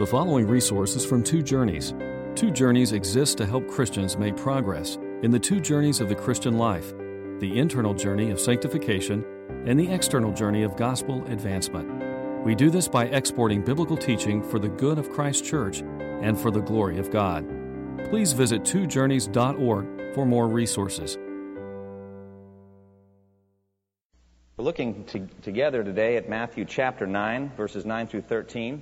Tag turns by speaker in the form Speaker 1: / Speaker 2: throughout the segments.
Speaker 1: The following resources from Two Journeys. Two Journeys exists to help Christians make progress in the two journeys of the Christian life the internal journey of sanctification and the external journey of gospel advancement. We do this by exporting biblical teaching for the good of Christ's church and for the glory of God. Please visit twojourneys.org for more resources.
Speaker 2: We're looking to, together today at Matthew chapter 9, verses 9 through 13.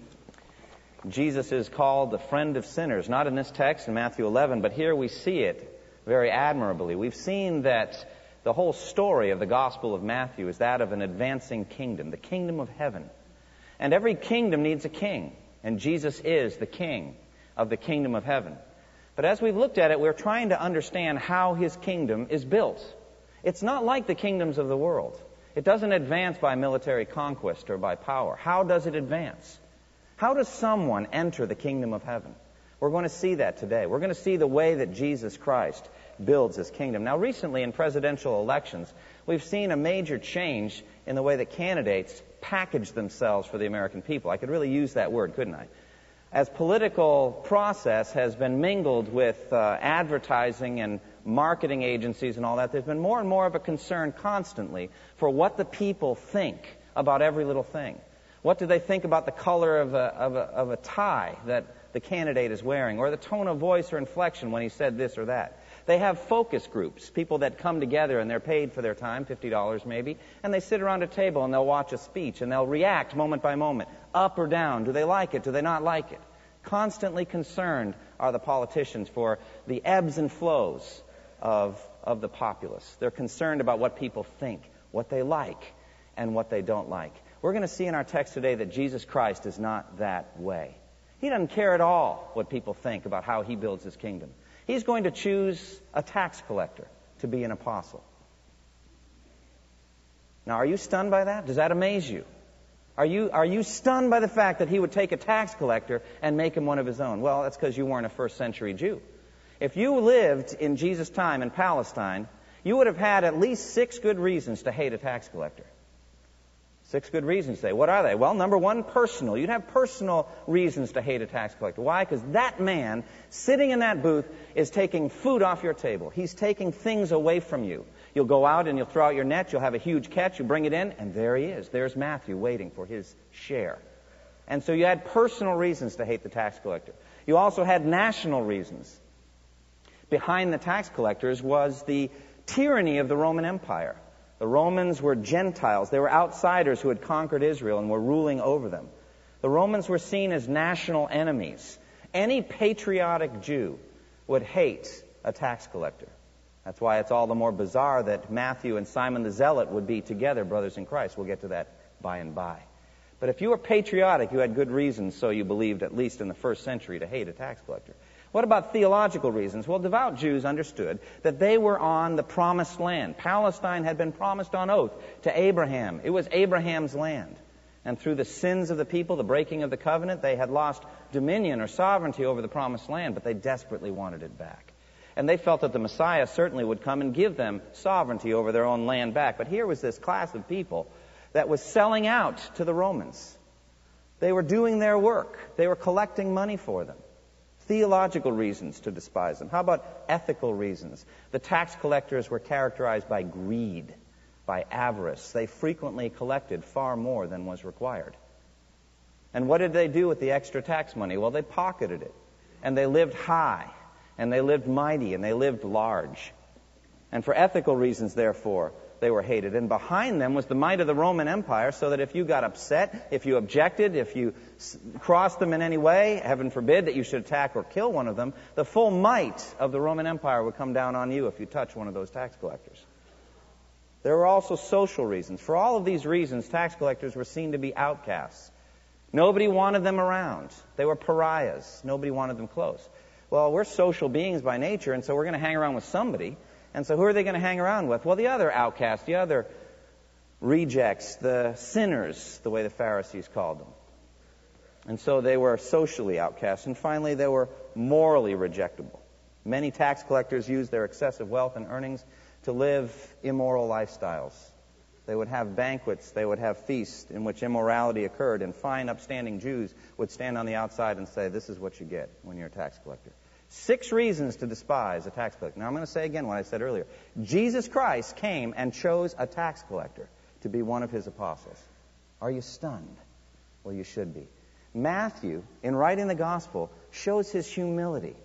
Speaker 2: Jesus is called the friend of sinners, not in this text in Matthew 11, but here we see it very admirably. We've seen that the whole story of the Gospel of Matthew is that of an advancing kingdom, the kingdom of heaven. And every kingdom needs a king, and Jesus is the king of the kingdom of heaven. But as we've looked at it, we're trying to understand how his kingdom is built. It's not like the kingdoms of the world. It doesn't advance by military conquest or by power. How does it advance? How does someone enter the kingdom of heaven? We're going to see that today. We're going to see the way that Jesus Christ builds his kingdom. Now, recently in presidential elections, we've seen a major change in the way that candidates package themselves for the American people. I could really use that word, couldn't I? As political process has been mingled with uh, advertising and marketing agencies and all that, there's been more and more of a concern constantly for what the people think about every little thing. What do they think about the color of a, of a, of a tie that the candidate is wearing, or the tone of voice or inflection when he said this or that? They have focus groups, people that come together and they're paid for their time, $50 maybe, and they sit around a table and they'll watch a speech and they'll react moment by moment, up or down. Do they like it? Do they not like it? Constantly concerned are the politicians for the ebbs and flows of, of the populace. They're concerned about what people think, what they like, and what they don't like. We're going to see in our text today that Jesus Christ is not that way. He doesn't care at all what people think about how he builds his kingdom. He's going to choose a tax collector to be an apostle. Now, are you stunned by that? Does that amaze you? Are you, are you stunned by the fact that he would take a tax collector and make him one of his own? Well, that's because you weren't a first century Jew. If you lived in Jesus' time in Palestine, you would have had at least six good reasons to hate a tax collector. Six good reasons say. What are they? Well, number one, personal. You'd have personal reasons to hate a tax collector. Why? Because that man sitting in that booth is taking food off your table. He's taking things away from you. You'll go out and you'll throw out your net. You'll have a huge catch. You bring it in, and there he is. There's Matthew waiting for his share. And so you had personal reasons to hate the tax collector. You also had national reasons. Behind the tax collectors was the tyranny of the Roman Empire. The Romans were Gentiles. They were outsiders who had conquered Israel and were ruling over them. The Romans were seen as national enemies. Any patriotic Jew would hate a tax collector. That's why it's all the more bizarre that Matthew and Simon the Zealot would be together, brothers in Christ. We'll get to that by and by. But if you were patriotic, you had good reasons, so you believed, at least in the first century, to hate a tax collector. What about theological reasons? Well, devout Jews understood that they were on the promised land. Palestine had been promised on oath to Abraham. It was Abraham's land. And through the sins of the people, the breaking of the covenant, they had lost dominion or sovereignty over the promised land, but they desperately wanted it back. And they felt that the Messiah certainly would come and give them sovereignty over their own land back. But here was this class of people that was selling out to the Romans. They were doing their work. They were collecting money for them theological reasons to despise them. How about ethical reasons? The tax collectors were characterized by greed, by avarice. They frequently collected far more than was required. And what did they do with the extra tax money? Well, they pocketed it. And they lived high, and they lived mighty, and they lived large. And for ethical reasons, therefore, they were hated. And behind them was the might of the Roman Empire, so that if you got upset, if you objected, if you crossed them in any way, heaven forbid that you should attack or kill one of them, the full might of the Roman Empire would come down on you if you touched one of those tax collectors. There were also social reasons. For all of these reasons, tax collectors were seen to be outcasts. Nobody wanted them around. They were pariahs. Nobody wanted them close. Well, we're social beings by nature, and so we're going to hang around with somebody. And so who are they going to hang around with? Well, the other outcasts, the other rejects, the sinners, the way the Pharisees called them. And so they were socially outcast. And finally, they were morally rejectable. Many tax collectors used their excessive wealth and earnings to live immoral lifestyles. They would have banquets, they would have feasts in which immorality occurred, and fine, upstanding Jews would stand on the outside and say, This is what you get when you're a tax collector. Six reasons to despise a tax collector. Now, I'm going to say again what I said earlier. Jesus Christ came and chose a tax collector to be one of his apostles. Are you stunned? Well, you should be. Matthew, in writing the gospel, shows his humility,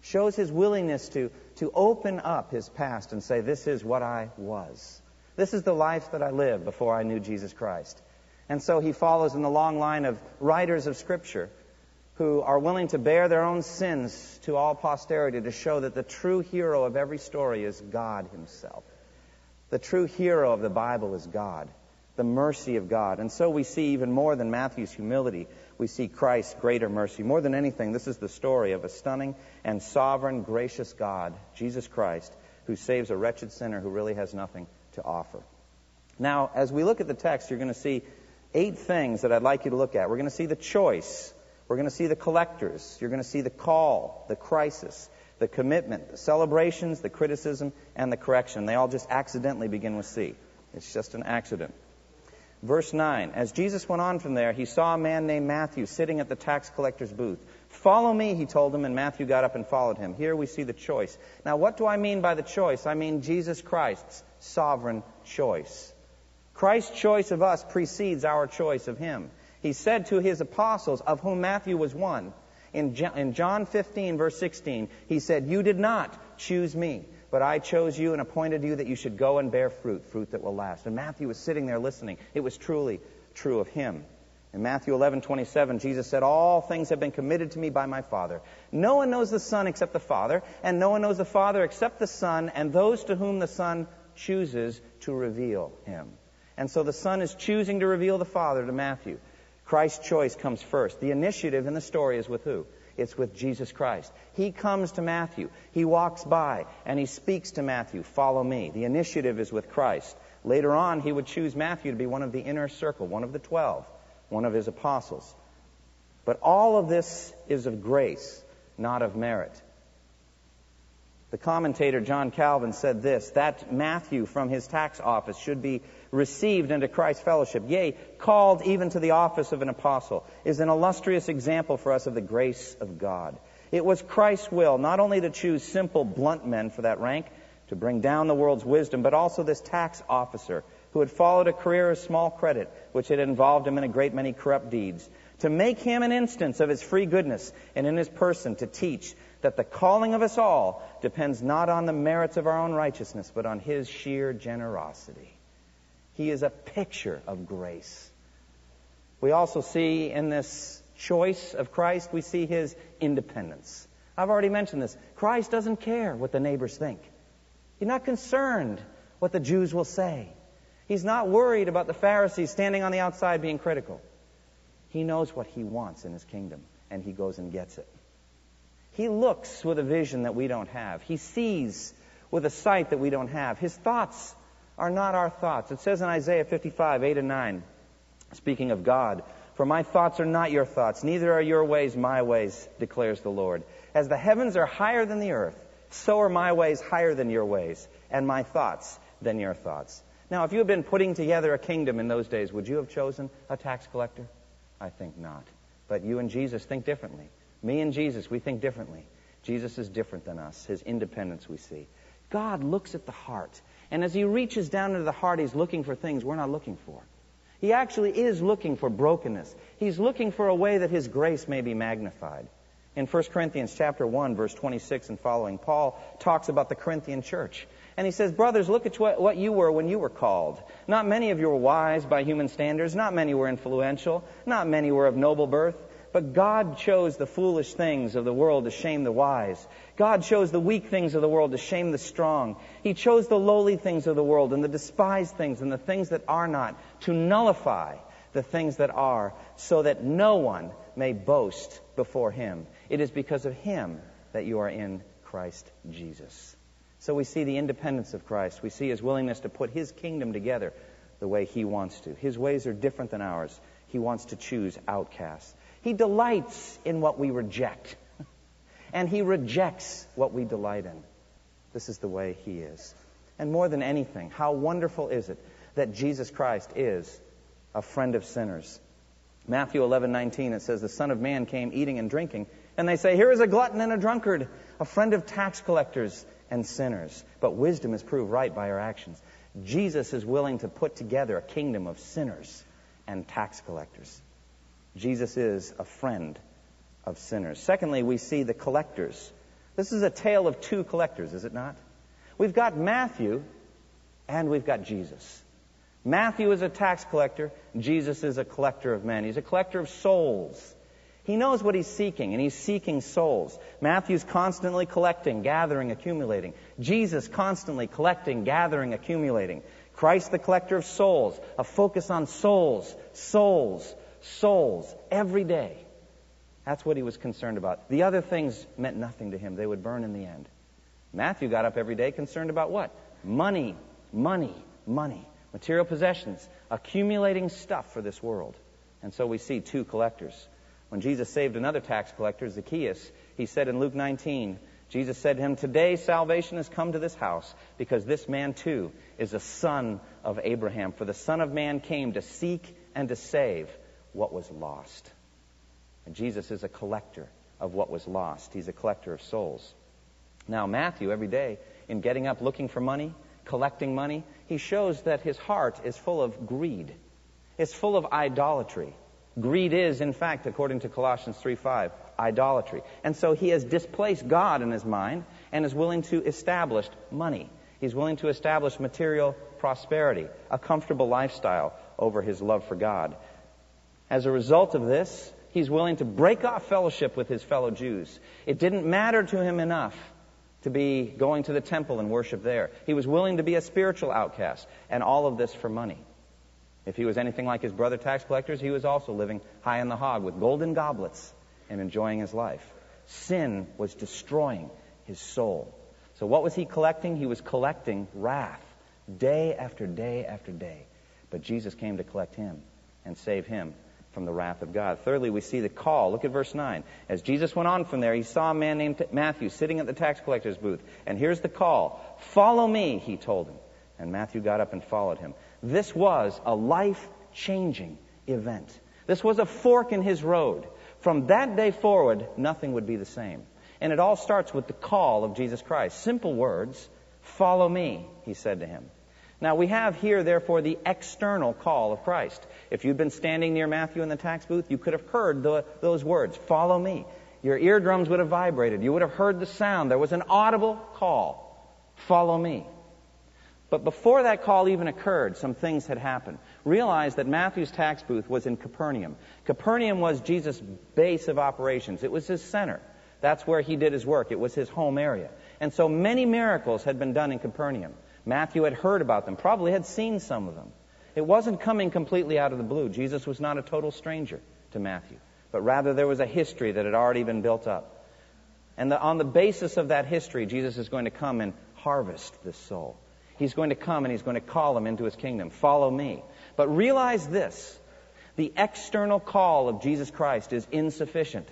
Speaker 2: shows his willingness to, to open up his past and say, This is what I was. This is the life that I lived before I knew Jesus Christ. And so he follows in the long line of writers of Scripture who are willing to bear their own sins to all posterity to show that the true hero of every story is God Himself. The true hero of the Bible is God, the mercy of God. And so we see even more than Matthew's humility, we see Christ's greater mercy. More than anything, this is the story of a stunning and sovereign, gracious God, Jesus Christ, who saves a wretched sinner who really has nothing to offer. Now, as we look at the text, you're going to see eight things that I'd like you to look at. We're going to see the choice we're going to see the collectors. You're going to see the call, the crisis, the commitment, the celebrations, the criticism, and the correction. They all just accidentally begin with C. It's just an accident. Verse 9 As Jesus went on from there, he saw a man named Matthew sitting at the tax collector's booth. Follow me, he told him, and Matthew got up and followed him. Here we see the choice. Now, what do I mean by the choice? I mean Jesus Christ's sovereign choice. Christ's choice of us precedes our choice of him. He said to his apostles, of whom Matthew was one, in John 15, verse 16, he said, You did not choose me, but I chose you and appointed you that you should go and bear fruit, fruit that will last. And Matthew was sitting there listening. It was truly true of him. In Matthew 11, 27, Jesus said, All things have been committed to me by my Father. No one knows the Son except the Father, and no one knows the Father except the Son, and those to whom the Son chooses to reveal him. And so the Son is choosing to reveal the Father to Matthew. Christ's choice comes first. The initiative in the story is with who? It's with Jesus Christ. He comes to Matthew. He walks by and he speaks to Matthew, Follow me. The initiative is with Christ. Later on, he would choose Matthew to be one of the inner circle, one of the twelve, one of his apostles. But all of this is of grace, not of merit. The commentator John Calvin said this that Matthew from his tax office should be received into Christ's fellowship, yea, called even to the office of an apostle, is an illustrious example for us of the grace of God. It was Christ's will not only to choose simple, blunt men for that rank, to bring down the world's wisdom, but also this tax officer who had followed a career of small credit, which had involved him in a great many corrupt deeds, to make him an instance of his free goodness and in his person to teach that the calling of us all depends not on the merits of our own righteousness, but on his sheer generosity. He is a picture of grace. We also see in this choice of Christ, we see his independence. I've already mentioned this. Christ doesn't care what the neighbors think. He's not concerned what the Jews will say. He's not worried about the Pharisees standing on the outside being critical. He knows what he wants in his kingdom, and he goes and gets it. He looks with a vision that we don't have. He sees with a sight that we don't have. His thoughts are not our thoughts. It says in Isaiah 55, 8 and 9, speaking of God, For my thoughts are not your thoughts, neither are your ways my ways, declares the Lord. As the heavens are higher than the earth, so are my ways higher than your ways, and my thoughts than your thoughts. Now, if you had been putting together a kingdom in those days, would you have chosen a tax collector? I think not. But you and Jesus think differently. Me and Jesus, we think differently. Jesus is different than us. His independence we see. God looks at the heart. And as he reaches down into the heart, he's looking for things we're not looking for. He actually is looking for brokenness. He's looking for a way that his grace may be magnified. In 1 Corinthians chapter 1, verse 26 and following, Paul talks about the Corinthian church. And he says, Brothers, look at what you were when you were called. Not many of you were wise by human standards. Not many were influential. Not many were of noble birth. But God chose the foolish things of the world to shame the wise. God chose the weak things of the world to shame the strong. He chose the lowly things of the world and the despised things and the things that are not to nullify the things that are so that no one may boast before him. It is because of him that you are in Christ Jesus. So we see the independence of Christ. We see his willingness to put his kingdom together the way he wants to. His ways are different than ours. He wants to choose outcasts. He delights in what we reject, and He rejects what we delight in. This is the way He is. And more than anything, how wonderful is it that Jesus Christ is a friend of sinners. Matthew 11:19 it says the son of man came eating and drinking and they say here is a glutton and a drunkard a friend of tax collectors and sinners but wisdom is proved right by our actions Jesus is willing to put together a kingdom of sinners and tax collectors Jesus is a friend of sinners secondly we see the collectors this is a tale of two collectors is it not we've got Matthew and we've got Jesus Matthew is a tax collector. Jesus is a collector of men. He's a collector of souls. He knows what he's seeking, and he's seeking souls. Matthew's constantly collecting, gathering, accumulating. Jesus constantly collecting, gathering, accumulating. Christ, the collector of souls, a focus on souls, souls, souls, every day. That's what he was concerned about. The other things meant nothing to him. They would burn in the end. Matthew got up every day concerned about what? Money, money, money material possessions, accumulating stuff for this world. And so we see two collectors. When Jesus saved another tax collector, Zacchaeus, he said in Luke 19, Jesus said to him, Today salvation has come to this house, because this man too is a son of Abraham. For the Son of Man came to seek and to save what was lost. And Jesus is a collector of what was lost. He's a collector of souls. Now, Matthew, every day, in getting up looking for money, collecting money, he shows that his heart is full of greed. It's full of idolatry. Greed is, in fact, according to Colossians 3:5, idolatry. And so he has displaced God in his mind and is willing to establish money. He's willing to establish material prosperity, a comfortable lifestyle over his love for God. As a result of this, he's willing to break off fellowship with his fellow Jews. It didn't matter to him enough to be going to the temple and worship there. He was willing to be a spiritual outcast, and all of this for money. If he was anything like his brother tax collectors, he was also living high in the hog with golden goblets and enjoying his life. Sin was destroying his soul. So what was he collecting? He was collecting wrath day after day after day. But Jesus came to collect him and save him from the wrath of God. Thirdly, we see the call. Look at verse 9. As Jesus went on from there, he saw a man named Matthew sitting at the tax collector's booth. And here's the call Follow me, he told him. And Matthew got up and followed him. This was a life changing event. This was a fork in his road. From that day forward, nothing would be the same. And it all starts with the call of Jesus Christ. Simple words Follow me, he said to him. Now we have here, therefore, the external call of Christ. If you'd been standing near Matthew in the tax booth, you could have heard the, those words, follow me. Your eardrums would have vibrated. You would have heard the sound. There was an audible call, follow me. But before that call even occurred, some things had happened. Realize that Matthew's tax booth was in Capernaum. Capernaum was Jesus' base of operations. It was his center. That's where he did his work. It was his home area. And so many miracles had been done in Capernaum. Matthew had heard about them, probably had seen some of them. It wasn't coming completely out of the blue. Jesus was not a total stranger to Matthew, but rather there was a history that had already been built up. And the, on the basis of that history, Jesus is going to come and harvest this soul. He's going to come and he's going to call them into his kingdom. Follow me. But realize this the external call of Jesus Christ is insufficient.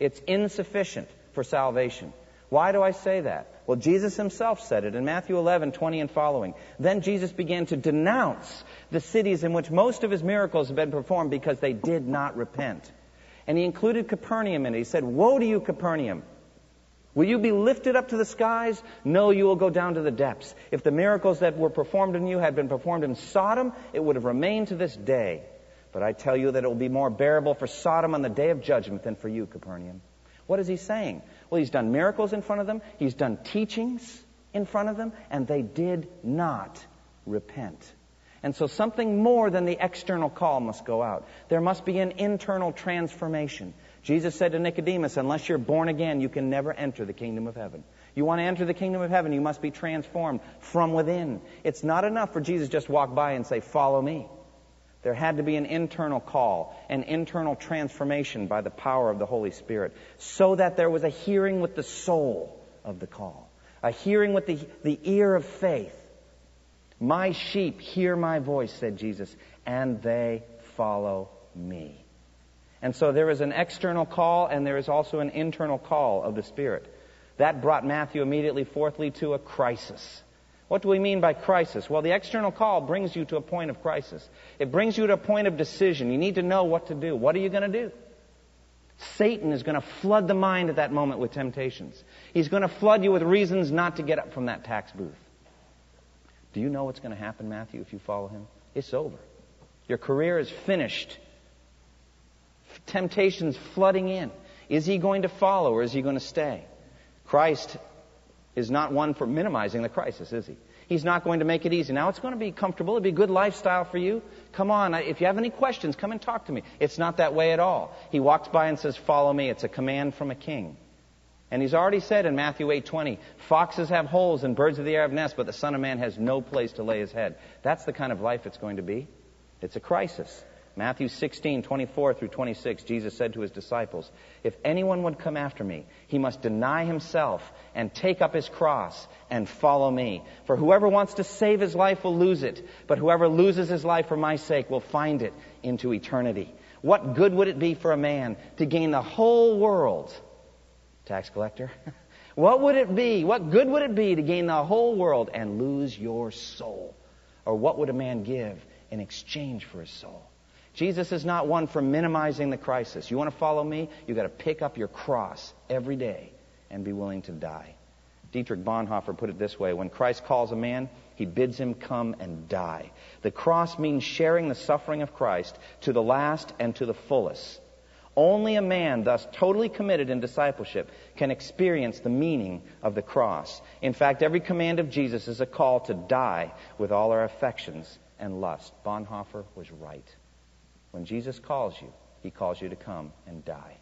Speaker 2: It's insufficient for salvation. Why do I say that? Well, Jesus himself said it in Matthew 11, 20 and following. Then Jesus began to denounce the cities in which most of his miracles had been performed because they did not repent. And he included Capernaum in it. He said, Woe to you, Capernaum! Will you be lifted up to the skies? No, you will go down to the depths. If the miracles that were performed in you had been performed in Sodom, it would have remained to this day. But I tell you that it will be more bearable for Sodom on the day of judgment than for you, Capernaum. What is he saying? Well, he's done miracles in front of them, he's done teachings in front of them, and they did not repent. And so something more than the external call must go out. There must be an internal transformation. Jesus said to Nicodemus, unless you're born again, you can never enter the kingdom of heaven. You want to enter the kingdom of heaven, you must be transformed from within. It's not enough for Jesus just walk by and say, follow me. There had to be an internal call, an internal transformation by the power of the Holy Spirit, so that there was a hearing with the soul of the call, a hearing with the, the ear of faith. My sheep hear my voice, said Jesus, and they follow me. And so there is an external call, and there is also an internal call of the Spirit. That brought Matthew immediately, fourthly, to a crisis. What do we mean by crisis? Well, the external call brings you to a point of crisis. It brings you to a point of decision. You need to know what to do. What are you going to do? Satan is going to flood the mind at that moment with temptations. He's going to flood you with reasons not to get up from that tax booth. Do you know what's going to happen, Matthew, if you follow him? It's over. Your career is finished. Temptations flooding in. Is he going to follow or is he going to stay? Christ is not one for minimizing the crisis, is he? He's not going to make it easy. Now, it's going to be comfortable. It'll be a good lifestyle for you. Come on. If you have any questions, come and talk to me. It's not that way at all. He walks by and says, Follow me. It's a command from a king. And he's already said in Matthew 8:20, foxes have holes and birds of the air have nests, but the Son of Man has no place to lay his head. That's the kind of life it's going to be. It's a crisis. Matthew 16, 24 through 26, Jesus said to his disciples, If anyone would come after me, he must deny himself and take up his cross and follow me. For whoever wants to save his life will lose it, but whoever loses his life for my sake will find it into eternity. What good would it be for a man to gain the whole world? Tax collector. what would it be? What good would it be to gain the whole world and lose your soul? Or what would a man give in exchange for his soul? Jesus is not one for minimizing the crisis. You want to follow me? You've got to pick up your cross every day and be willing to die. Dietrich Bonhoeffer put it this way When Christ calls a man, he bids him come and die. The cross means sharing the suffering of Christ to the last and to the fullest. Only a man thus totally committed in discipleship can experience the meaning of the cross. In fact, every command of Jesus is a call to die with all our affections and lust. Bonhoeffer was right. When Jesus calls you, he calls you to come and die.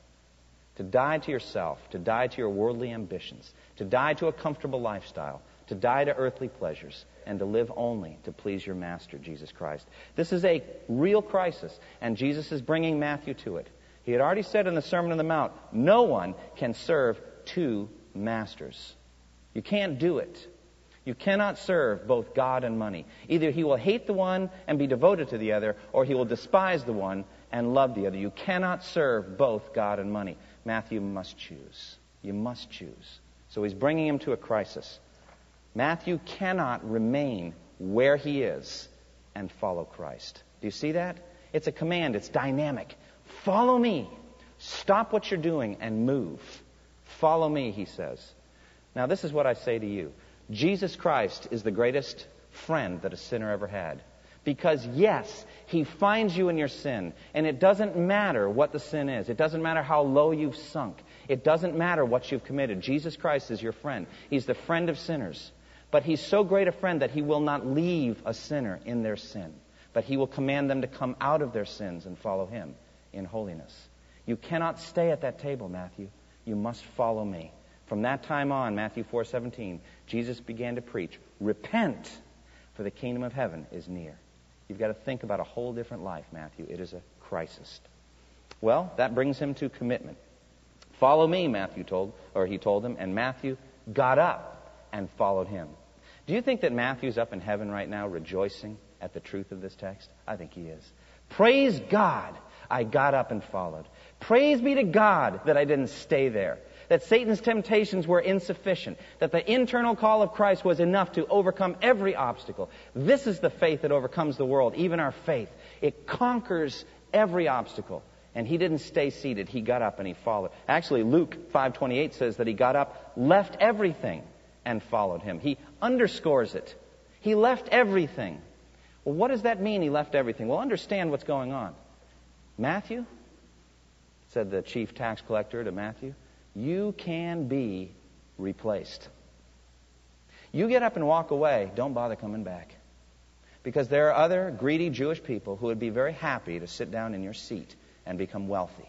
Speaker 2: To die to yourself, to die to your worldly ambitions, to die to a comfortable lifestyle, to die to earthly pleasures, and to live only to please your Master, Jesus Christ. This is a real crisis, and Jesus is bringing Matthew to it. He had already said in the Sermon on the Mount, no one can serve two masters. You can't do it. You cannot serve both God and money. Either he will hate the one and be devoted to the other, or he will despise the one and love the other. You cannot serve both God and money. Matthew must choose. You must choose. So he's bringing him to a crisis. Matthew cannot remain where he is and follow Christ. Do you see that? It's a command, it's dynamic. Follow me. Stop what you're doing and move. Follow me, he says. Now, this is what I say to you. Jesus Christ is the greatest friend that a sinner ever had. Because, yes, He finds you in your sin. And it doesn't matter what the sin is. It doesn't matter how low you've sunk. It doesn't matter what you've committed. Jesus Christ is your friend. He's the friend of sinners. But He's so great a friend that He will not leave a sinner in their sin. But He will command them to come out of their sins and follow Him in holiness. You cannot stay at that table, Matthew. You must follow me. From that time on, Matthew 4:17, Jesus began to preach, "Repent, for the kingdom of heaven is near." You've got to think about a whole different life, Matthew. It is a crisis. Well, that brings him to commitment. Follow me, Matthew told, or he told him, and Matthew got up and followed him. Do you think that Matthew's up in heaven right now rejoicing at the truth of this text? I think he is. Praise God, I got up and followed. Praise be to God that I didn't stay there that Satan's temptations were insufficient, that the internal call of Christ was enough to overcome every obstacle. This is the faith that overcomes the world, even our faith. It conquers every obstacle. And he didn't stay seated. He got up and he followed. Actually, Luke 5:28 says that he got up, left everything and followed him. He underscores it. He left everything. Well, what does that mean he left everything? Well, understand what's going on. Matthew said the chief tax collector to Matthew, you can be replaced. You get up and walk away, don't bother coming back. Because there are other greedy Jewish people who would be very happy to sit down in your seat and become wealthy.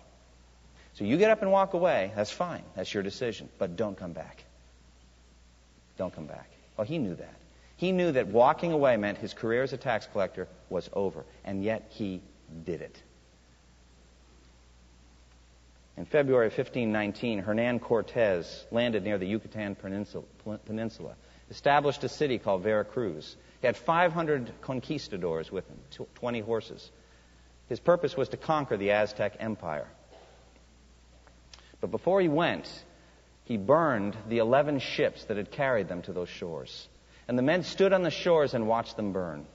Speaker 2: So you get up and walk away, that's fine. That's your decision. But don't come back. Don't come back. Well, he knew that. He knew that walking away meant his career as a tax collector was over. And yet he did it. In February of 1519, Hernan Cortez landed near the Yucatan Peninsula, established a city called Veracruz. He had 500 conquistadors with him, 20 horses. His purpose was to conquer the Aztec Empire. But before he went, he burned the 11 ships that had carried them to those shores. And the men stood on the shores and watched them burn.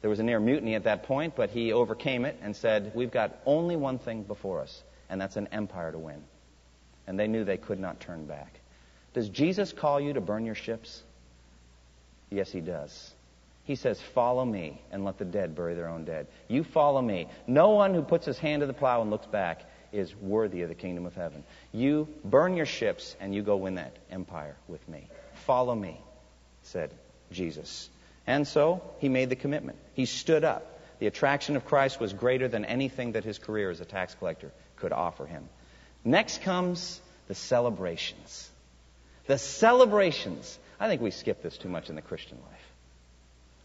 Speaker 2: There was a near mutiny at that point, but he overcame it and said, We've got only one thing before us, and that's an empire to win. And they knew they could not turn back. Does Jesus call you to burn your ships? Yes, he does. He says, Follow me and let the dead bury their own dead. You follow me. No one who puts his hand to the plow and looks back is worthy of the kingdom of heaven. You burn your ships and you go win that empire with me. Follow me, said Jesus. And so he made the commitment. He stood up. The attraction of Christ was greater than anything that his career as a tax collector could offer him. Next comes the celebrations. The celebrations. I think we skip this too much in the Christian life.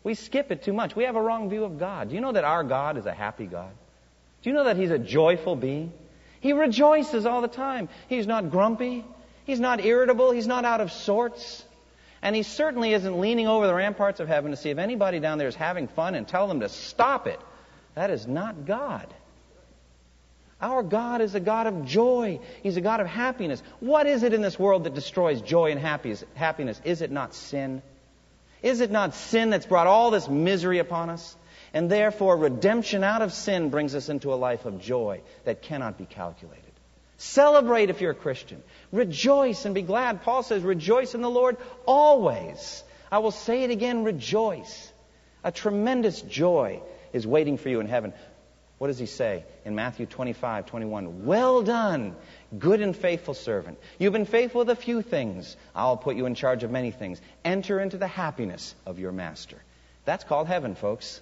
Speaker 2: We skip it too much. We have a wrong view of God. Do you know that our God is a happy God? Do you know that He's a joyful being? He rejoices all the time. He's not grumpy. He's not irritable. He's not out of sorts. And he certainly isn't leaning over the ramparts of heaven to see if anybody down there is having fun and tell them to stop it. That is not God. Our God is a God of joy. He's a God of happiness. What is it in this world that destroys joy and happiness? Is it not sin? Is it not sin that's brought all this misery upon us? And therefore, redemption out of sin brings us into a life of joy that cannot be calculated. Celebrate if you're a Christian. Rejoice and be glad. Paul says, Rejoice in the Lord always. I will say it again, rejoice. A tremendous joy is waiting for you in heaven. What does he say in Matthew 25, 21? Well done, good and faithful servant. You've been faithful with a few things. I'll put you in charge of many things. Enter into the happiness of your master. That's called heaven, folks.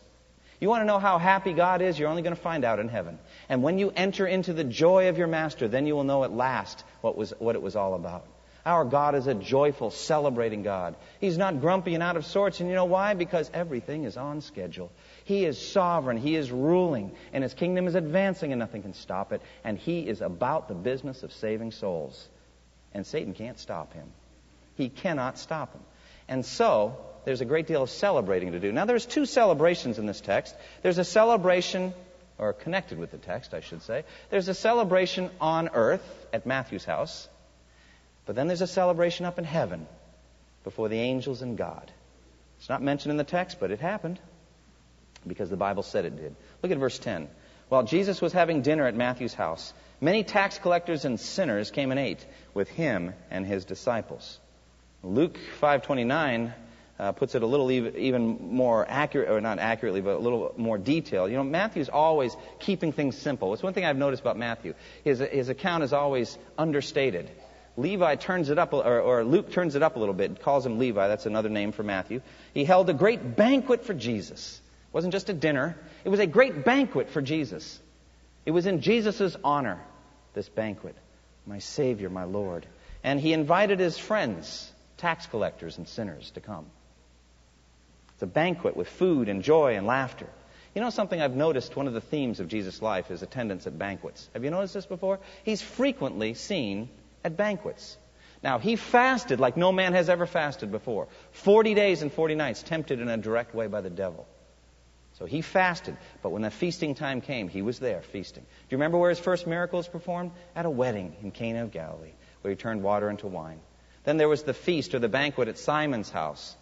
Speaker 2: You want to know how happy God is? You're only going to find out in heaven. And when you enter into the joy of your master, then you will know at last what, was, what it was all about. Our God is a joyful, celebrating God. He's not grumpy and out of sorts. And you know why? Because everything is on schedule. He is sovereign. He is ruling. And His kingdom is advancing and nothing can stop it. And He is about the business of saving souls. And Satan can't stop Him. He cannot stop Him. And so, there's a great deal of celebrating to do. Now, there's two celebrations in this text. There's a celebration, or connected with the text, I should say. There's a celebration on earth at Matthew's house, but then there's a celebration up in heaven before the angels and God. It's not mentioned in the text, but it happened because the Bible said it did. Look at verse 10. While Jesus was having dinner at Matthew's house, many tax collectors and sinners came and ate with him and his disciples. Luke 5:29 uh, puts it a little even more accurate, or not accurately, but a little more detailed. You know, Matthew's always keeping things simple. It's one thing I've noticed about Matthew. His, his account is always understated. Levi turns it up, or, or Luke turns it up a little bit, calls him Levi. That's another name for Matthew. He held a great banquet for Jesus. It wasn't just a dinner, it was a great banquet for Jesus. It was in Jesus' honor, this banquet. My Savior, my Lord. And he invited his friends, tax collectors and sinners, to come. It's a banquet with food and joy and laughter. You know something I've noticed one of the themes of Jesus' life is attendance at banquets. Have you noticed this before? He's frequently seen at banquets. Now, he fasted like no man has ever fasted before 40 days and 40 nights, tempted in a direct way by the devil. So he fasted, but when the feasting time came, he was there feasting. Do you remember where his first miracle was performed? At a wedding in Cana of Galilee, where he turned water into wine. Then there was the feast or the banquet at Simon's house,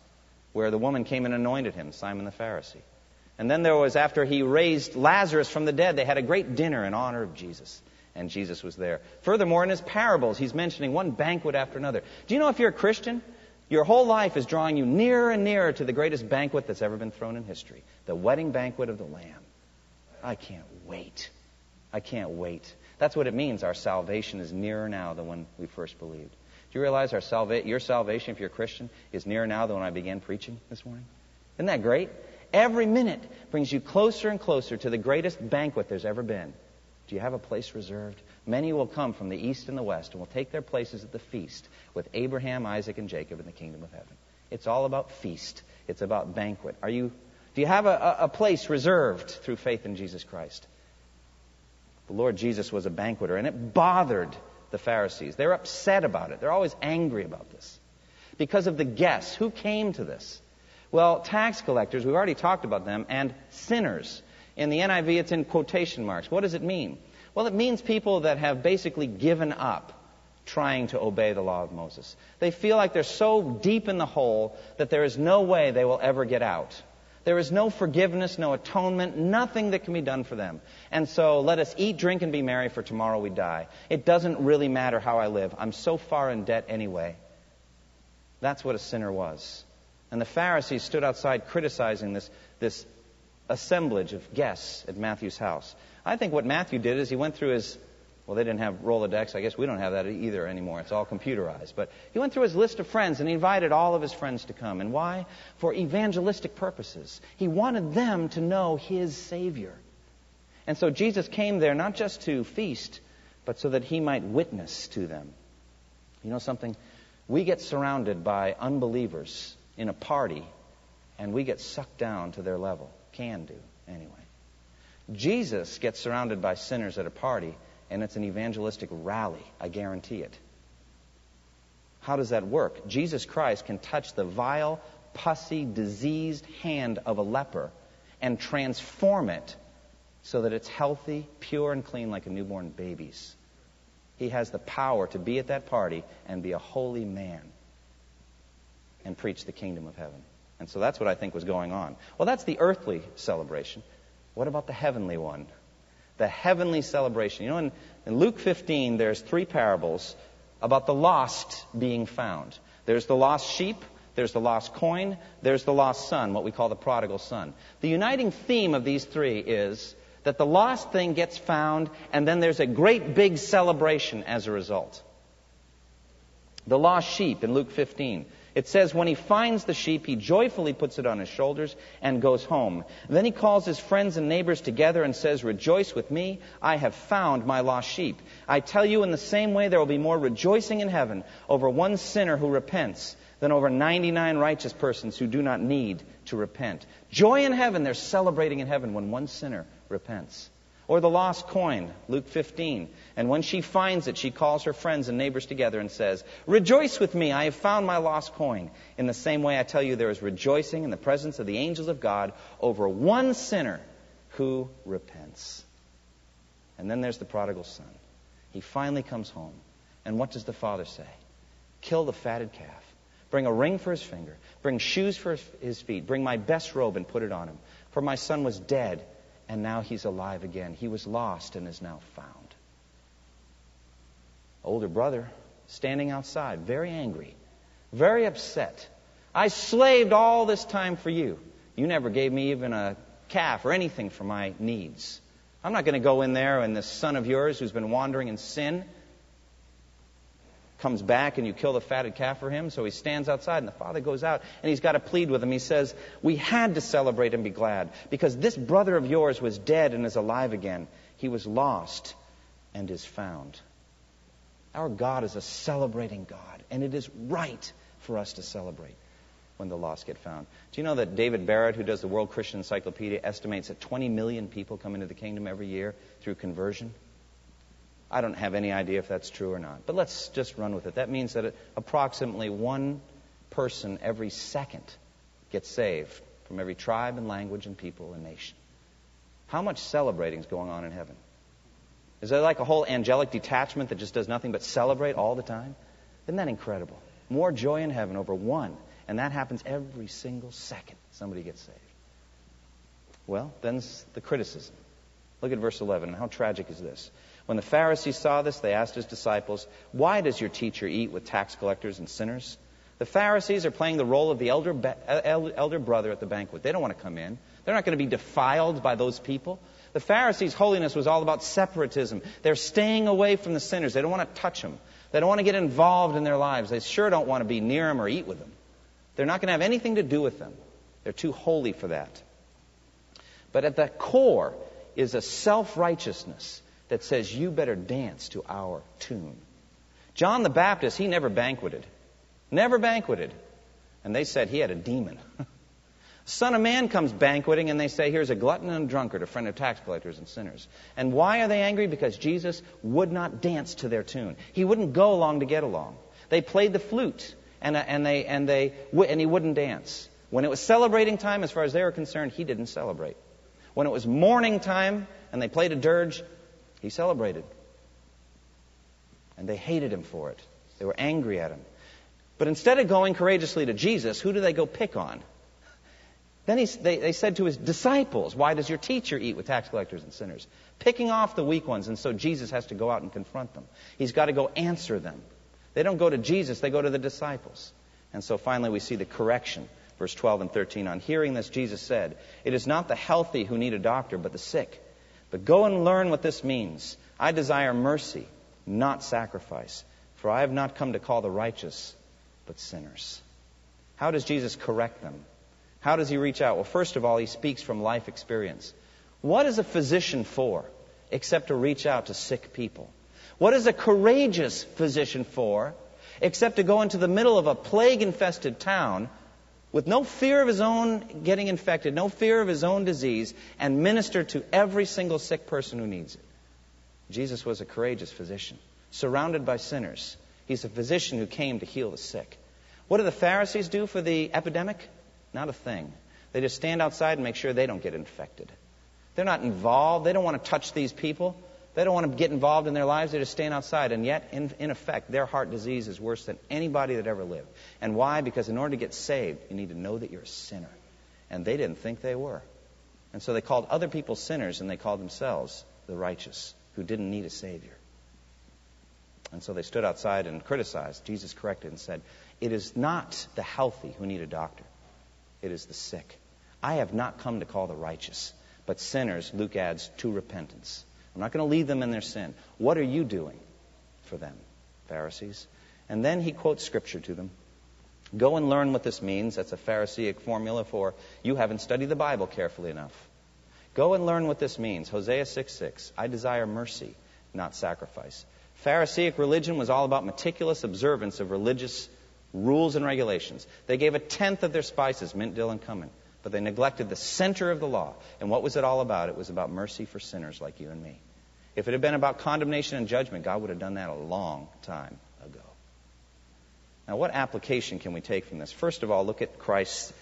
Speaker 2: where the woman came and anointed him, Simon the Pharisee. And then there was, after he raised Lazarus from the dead, they had a great dinner in honor of Jesus. And Jesus was there. Furthermore, in his parables, he's mentioning one banquet after another. Do you know if you're a Christian, your whole life is drawing you nearer and nearer to the greatest banquet that's ever been thrown in history the wedding banquet of the Lamb. I can't wait. I can't wait. That's what it means. Our salvation is nearer now than when we first believed Do you realize our salva- your salvation, if you're a Christian, is nearer now than when I began preaching this morning? Isn't that great? Every minute brings you closer and closer to the greatest banquet there's ever been. Do you have a place reserved? Many will come from the east and the west and will take their places at the feast with Abraham, Isaac, and Jacob in the kingdom of heaven. It's all about feast. It's about banquet. Are you, do you have a, a place reserved through faith in Jesus Christ? The Lord Jesus was a banqueter, and it bothered the Pharisees. They're upset about it. They're always angry about this. Because of the guests. Who came to this? Well, tax collectors, we've already talked about them, and sinners. In the NIV, it's in quotation marks. What does it mean? Well, it means people that have basically given up trying to obey the law of Moses. They feel like they're so deep in the hole that there is no way they will ever get out. There is no forgiveness, no atonement, nothing that can be done for them. And so let us eat, drink, and be merry, for tomorrow we die. It doesn't really matter how I live. I'm so far in debt anyway. That's what a sinner was. And the Pharisees stood outside criticizing this, this assemblage of guests at Matthew's house. I think what Matthew did is he went through his well, they didn't have Rolodex. I guess we don't have that either anymore. It's all computerized. But he went through his list of friends and he invited all of his friends to come. And why? For evangelistic purposes. He wanted them to know his Savior. And so Jesus came there not just to feast, but so that he might witness to them. You know something? We get surrounded by unbelievers in a party and we get sucked down to their level. Can do, anyway. Jesus gets surrounded by sinners at a party and it's an evangelistic rally. I guarantee it. How does that work? Jesus Christ can touch the vile, pussy, diseased hand of a leper and transform it so that it's healthy, pure, and clean like a newborn baby's. He has the power to be at that party and be a holy man and preach the kingdom of heaven. And so that's what I think was going on. Well, that's the earthly celebration. What about the heavenly one? the heavenly celebration. You know, in, in Luke 15, there's three parables about the lost being found. There's the lost sheep, there's the lost coin, there's the lost son, what we call the prodigal son. The uniting theme of these three is that the lost thing gets found, and then there's a great big celebration as a result. The lost sheep in Luke 15. It says, when he finds the sheep, he joyfully puts it on his shoulders and goes home. Then he calls his friends and neighbors together and says, Rejoice with me, I have found my lost sheep. I tell you, in the same way, there will be more rejoicing in heaven over one sinner who repents than over 99 righteous persons who do not need to repent. Joy in heaven, they're celebrating in heaven when one sinner repents. Or the lost coin, Luke 15. And when she finds it, she calls her friends and neighbors together and says, Rejoice with me, I have found my lost coin. In the same way, I tell you, there is rejoicing in the presence of the angels of God over one sinner who repents. And then there's the prodigal son. He finally comes home. And what does the father say? Kill the fatted calf. Bring a ring for his finger. Bring shoes for his feet. Bring my best robe and put it on him. For my son was dead and now he's alive again. He was lost and is now found. Older brother standing outside, very angry, very upset. I slaved all this time for you. You never gave me even a calf or anything for my needs. I'm not going to go in there and this son of yours who's been wandering in sin comes back and you kill the fatted calf for him. So he stands outside and the father goes out and he's got to plead with him. He says, We had to celebrate and be glad because this brother of yours was dead and is alive again. He was lost and is found. Our God is a celebrating God, and it is right for us to celebrate when the lost get found. Do you know that David Barrett, who does the World Christian Encyclopedia, estimates that 20 million people come into the kingdom every year through conversion? I don't have any idea if that's true or not. But let's just run with it. That means that approximately one person every second gets saved from every tribe and language and people and nation. How much celebrating is going on in heaven? Is there like a whole angelic detachment that just does nothing but celebrate all the time? Isn't that incredible? More joy in heaven over one, and that happens every single second somebody gets saved. Well, then's the criticism. Look at verse 11. How tragic is this? When the Pharisees saw this, they asked his disciples, Why does your teacher eat with tax collectors and sinners? The Pharisees are playing the role of the elder, elder brother at the banquet. They don't want to come in. They're not going to be defiled by those people. The Pharisees' holiness was all about separatism. They're staying away from the sinners. They don't want to touch them. They don't want to get involved in their lives. They sure don't want to be near them or eat with them. They're not going to have anything to do with them. They're too holy for that. But at the core is a self righteousness that says, You better dance to our tune. John the Baptist, he never banqueted. Never banqueted. And they said he had a demon. Son of Man comes banqueting, and they say, Here's a glutton and a drunkard, a friend of tax collectors and sinners. And why are they angry? Because Jesus would not dance to their tune. He wouldn't go along to get along. They played the flute, and, and, they, and, they, and he wouldn't dance. When it was celebrating time, as far as they were concerned, he didn't celebrate. When it was mourning time and they played a dirge, he celebrated. And they hated him for it. They were angry at him. But instead of going courageously to Jesus, who do they go pick on? Then he, they, they said to his disciples, Why does your teacher eat with tax collectors and sinners? Picking off the weak ones, and so Jesus has to go out and confront them. He's got to go answer them. They don't go to Jesus, they go to the disciples. And so finally we see the correction. Verse 12 and 13. On hearing this, Jesus said, It is not the healthy who need a doctor, but the sick. But go and learn what this means. I desire mercy, not sacrifice. For I have not come to call the righteous, but sinners. How does Jesus correct them? How does he reach out? Well, first of all, he speaks from life experience. What is a physician for except to reach out to sick people? What is a courageous physician for except to go into the middle of a plague infested town with no fear of his own getting infected, no fear of his own disease, and minister to every single sick person who needs it? Jesus was a courageous physician, surrounded by sinners. He's a physician who came to heal the sick. What do the Pharisees do for the epidemic? Not a thing. They just stand outside and make sure they don't get infected. They're not involved. They don't want to touch these people. They don't want to get involved in their lives. They're just stand outside. And yet, in, in effect, their heart disease is worse than anybody that ever lived. And why? Because in order to get saved, you need to know that you're a sinner. And they didn't think they were. And so they called other people sinners and they called themselves the righteous who didn't need a Savior. And so they stood outside and criticized. Jesus corrected and said, It is not the healthy who need a doctor, it is the sick. I have not come to call the righteous, but sinners, Luke adds, to repentance. I'm not going to leave them in their sin. What are you doing for them, Pharisees? And then he quotes scripture to them. Go and learn what this means. That's a Pharisaic formula for you haven't studied the Bible carefully enough. Go and learn what this means. Hosea 6 6. I desire mercy, not sacrifice. Pharisaic religion was all about meticulous observance of religious rules and regulations. They gave a tenth of their spices, mint, dill, and cumin, but they neglected the center of the law. And what was it all about? It was about mercy for sinners like you and me. If it had been about condemnation and judgment, God would have done that a long time ago. Now, what application can we take from this? First of all, look at Christ's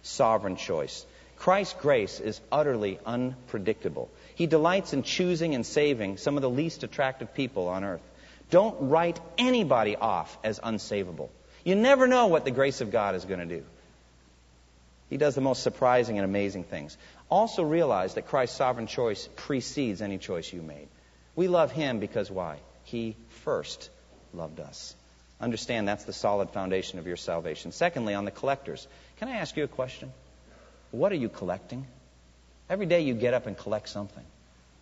Speaker 2: sovereign choice. Christ's grace is utterly unpredictable. He delights in choosing and saving some of the least attractive people on earth. Don't write anybody off as unsavable. You never know what the grace of God is going to do. He does the most surprising and amazing things. Also realize that Christ's sovereign choice precedes any choice you made. We love Him because why? He first loved us. Understand that's the solid foundation of your salvation. Secondly, on the collectors, can I ask you a question? What are you collecting? Every day you get up and collect something.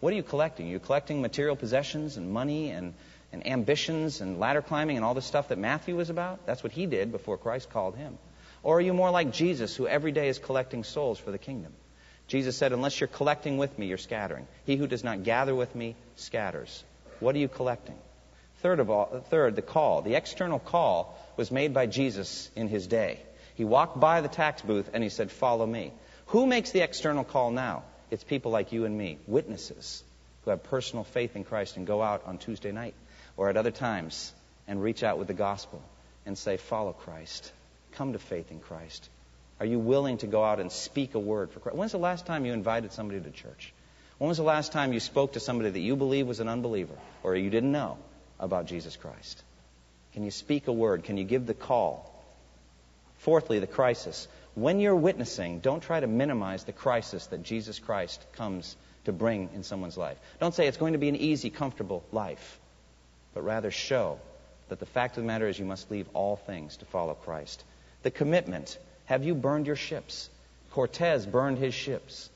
Speaker 2: What are you collecting? You're you collecting material possessions and money and and ambitions and ladder climbing and all the stuff that Matthew was about? That's what he did before Christ called him. Or are you more like Jesus, who every day is collecting souls for the kingdom? Jesus said, Unless you're collecting with me, you're scattering. He who does not gather with me scatters. What are you collecting? Third of all, third, the call. The external call was made by Jesus in his day. He walked by the tax booth and he said, Follow me. Who makes the external call now? It's people like you and me, witnesses who have personal faith in Christ and go out on Tuesday night or at other times and reach out with the gospel and say, Follow Christ. Come to faith in Christ. Are you willing to go out and speak a word for Christ? When's the last time you invited somebody to church? When was the last time you spoke to somebody that you believe was an unbeliever or you didn't know about Jesus Christ? Can you speak a word? Can you give the call? Fourthly, the crisis. When you're witnessing, don't try to minimize the crisis that Jesus Christ comes to bring in someone's life. Don't say it's going to be an easy, comfortable life but rather show that the fact of the matter is you must leave all things to follow Christ. The commitment have you burned your ships? Cortez burned his ships.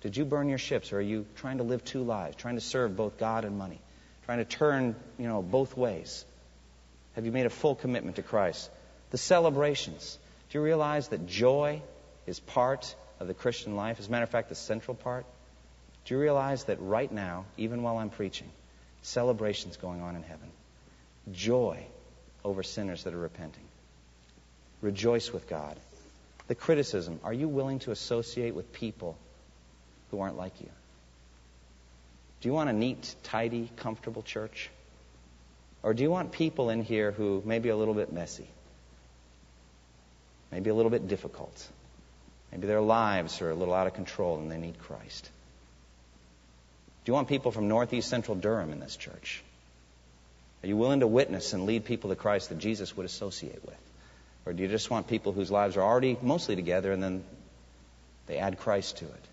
Speaker 2: Did you burn your ships, or are you trying to live two lives, trying to serve both God and money, trying to turn, you know, both ways? Have you made a full commitment to Christ? The celebrations. Do you realize that joy is part of the Christian life? As a matter of fact, the central part. Do you realize that right now, even while I'm preaching, celebrations going on in heaven, joy over sinners that are repenting. Rejoice with God. The criticism are you willing to associate with people who aren't like you? Do you want a neat, tidy, comfortable church? Or do you want people in here who may be a little bit messy? Maybe a little bit difficult? Maybe their lives are a little out of control and they need Christ. Do you want people from northeast central Durham in this church? Are you willing to witness and lead people to Christ that Jesus would associate with? Or do you just want people whose lives are already mostly together and then they add Christ to it?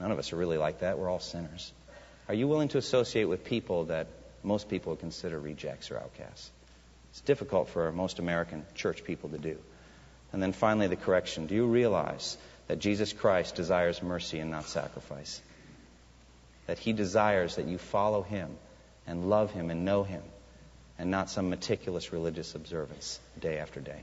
Speaker 2: None of us are really like that. We're all sinners. Are you willing to associate with people that most people would consider rejects or outcasts? It's difficult for most American church people to do. And then finally, the correction. Do you realize that Jesus Christ desires mercy and not sacrifice? That he desires that you follow him and love him and know him and not some meticulous religious observance day after day.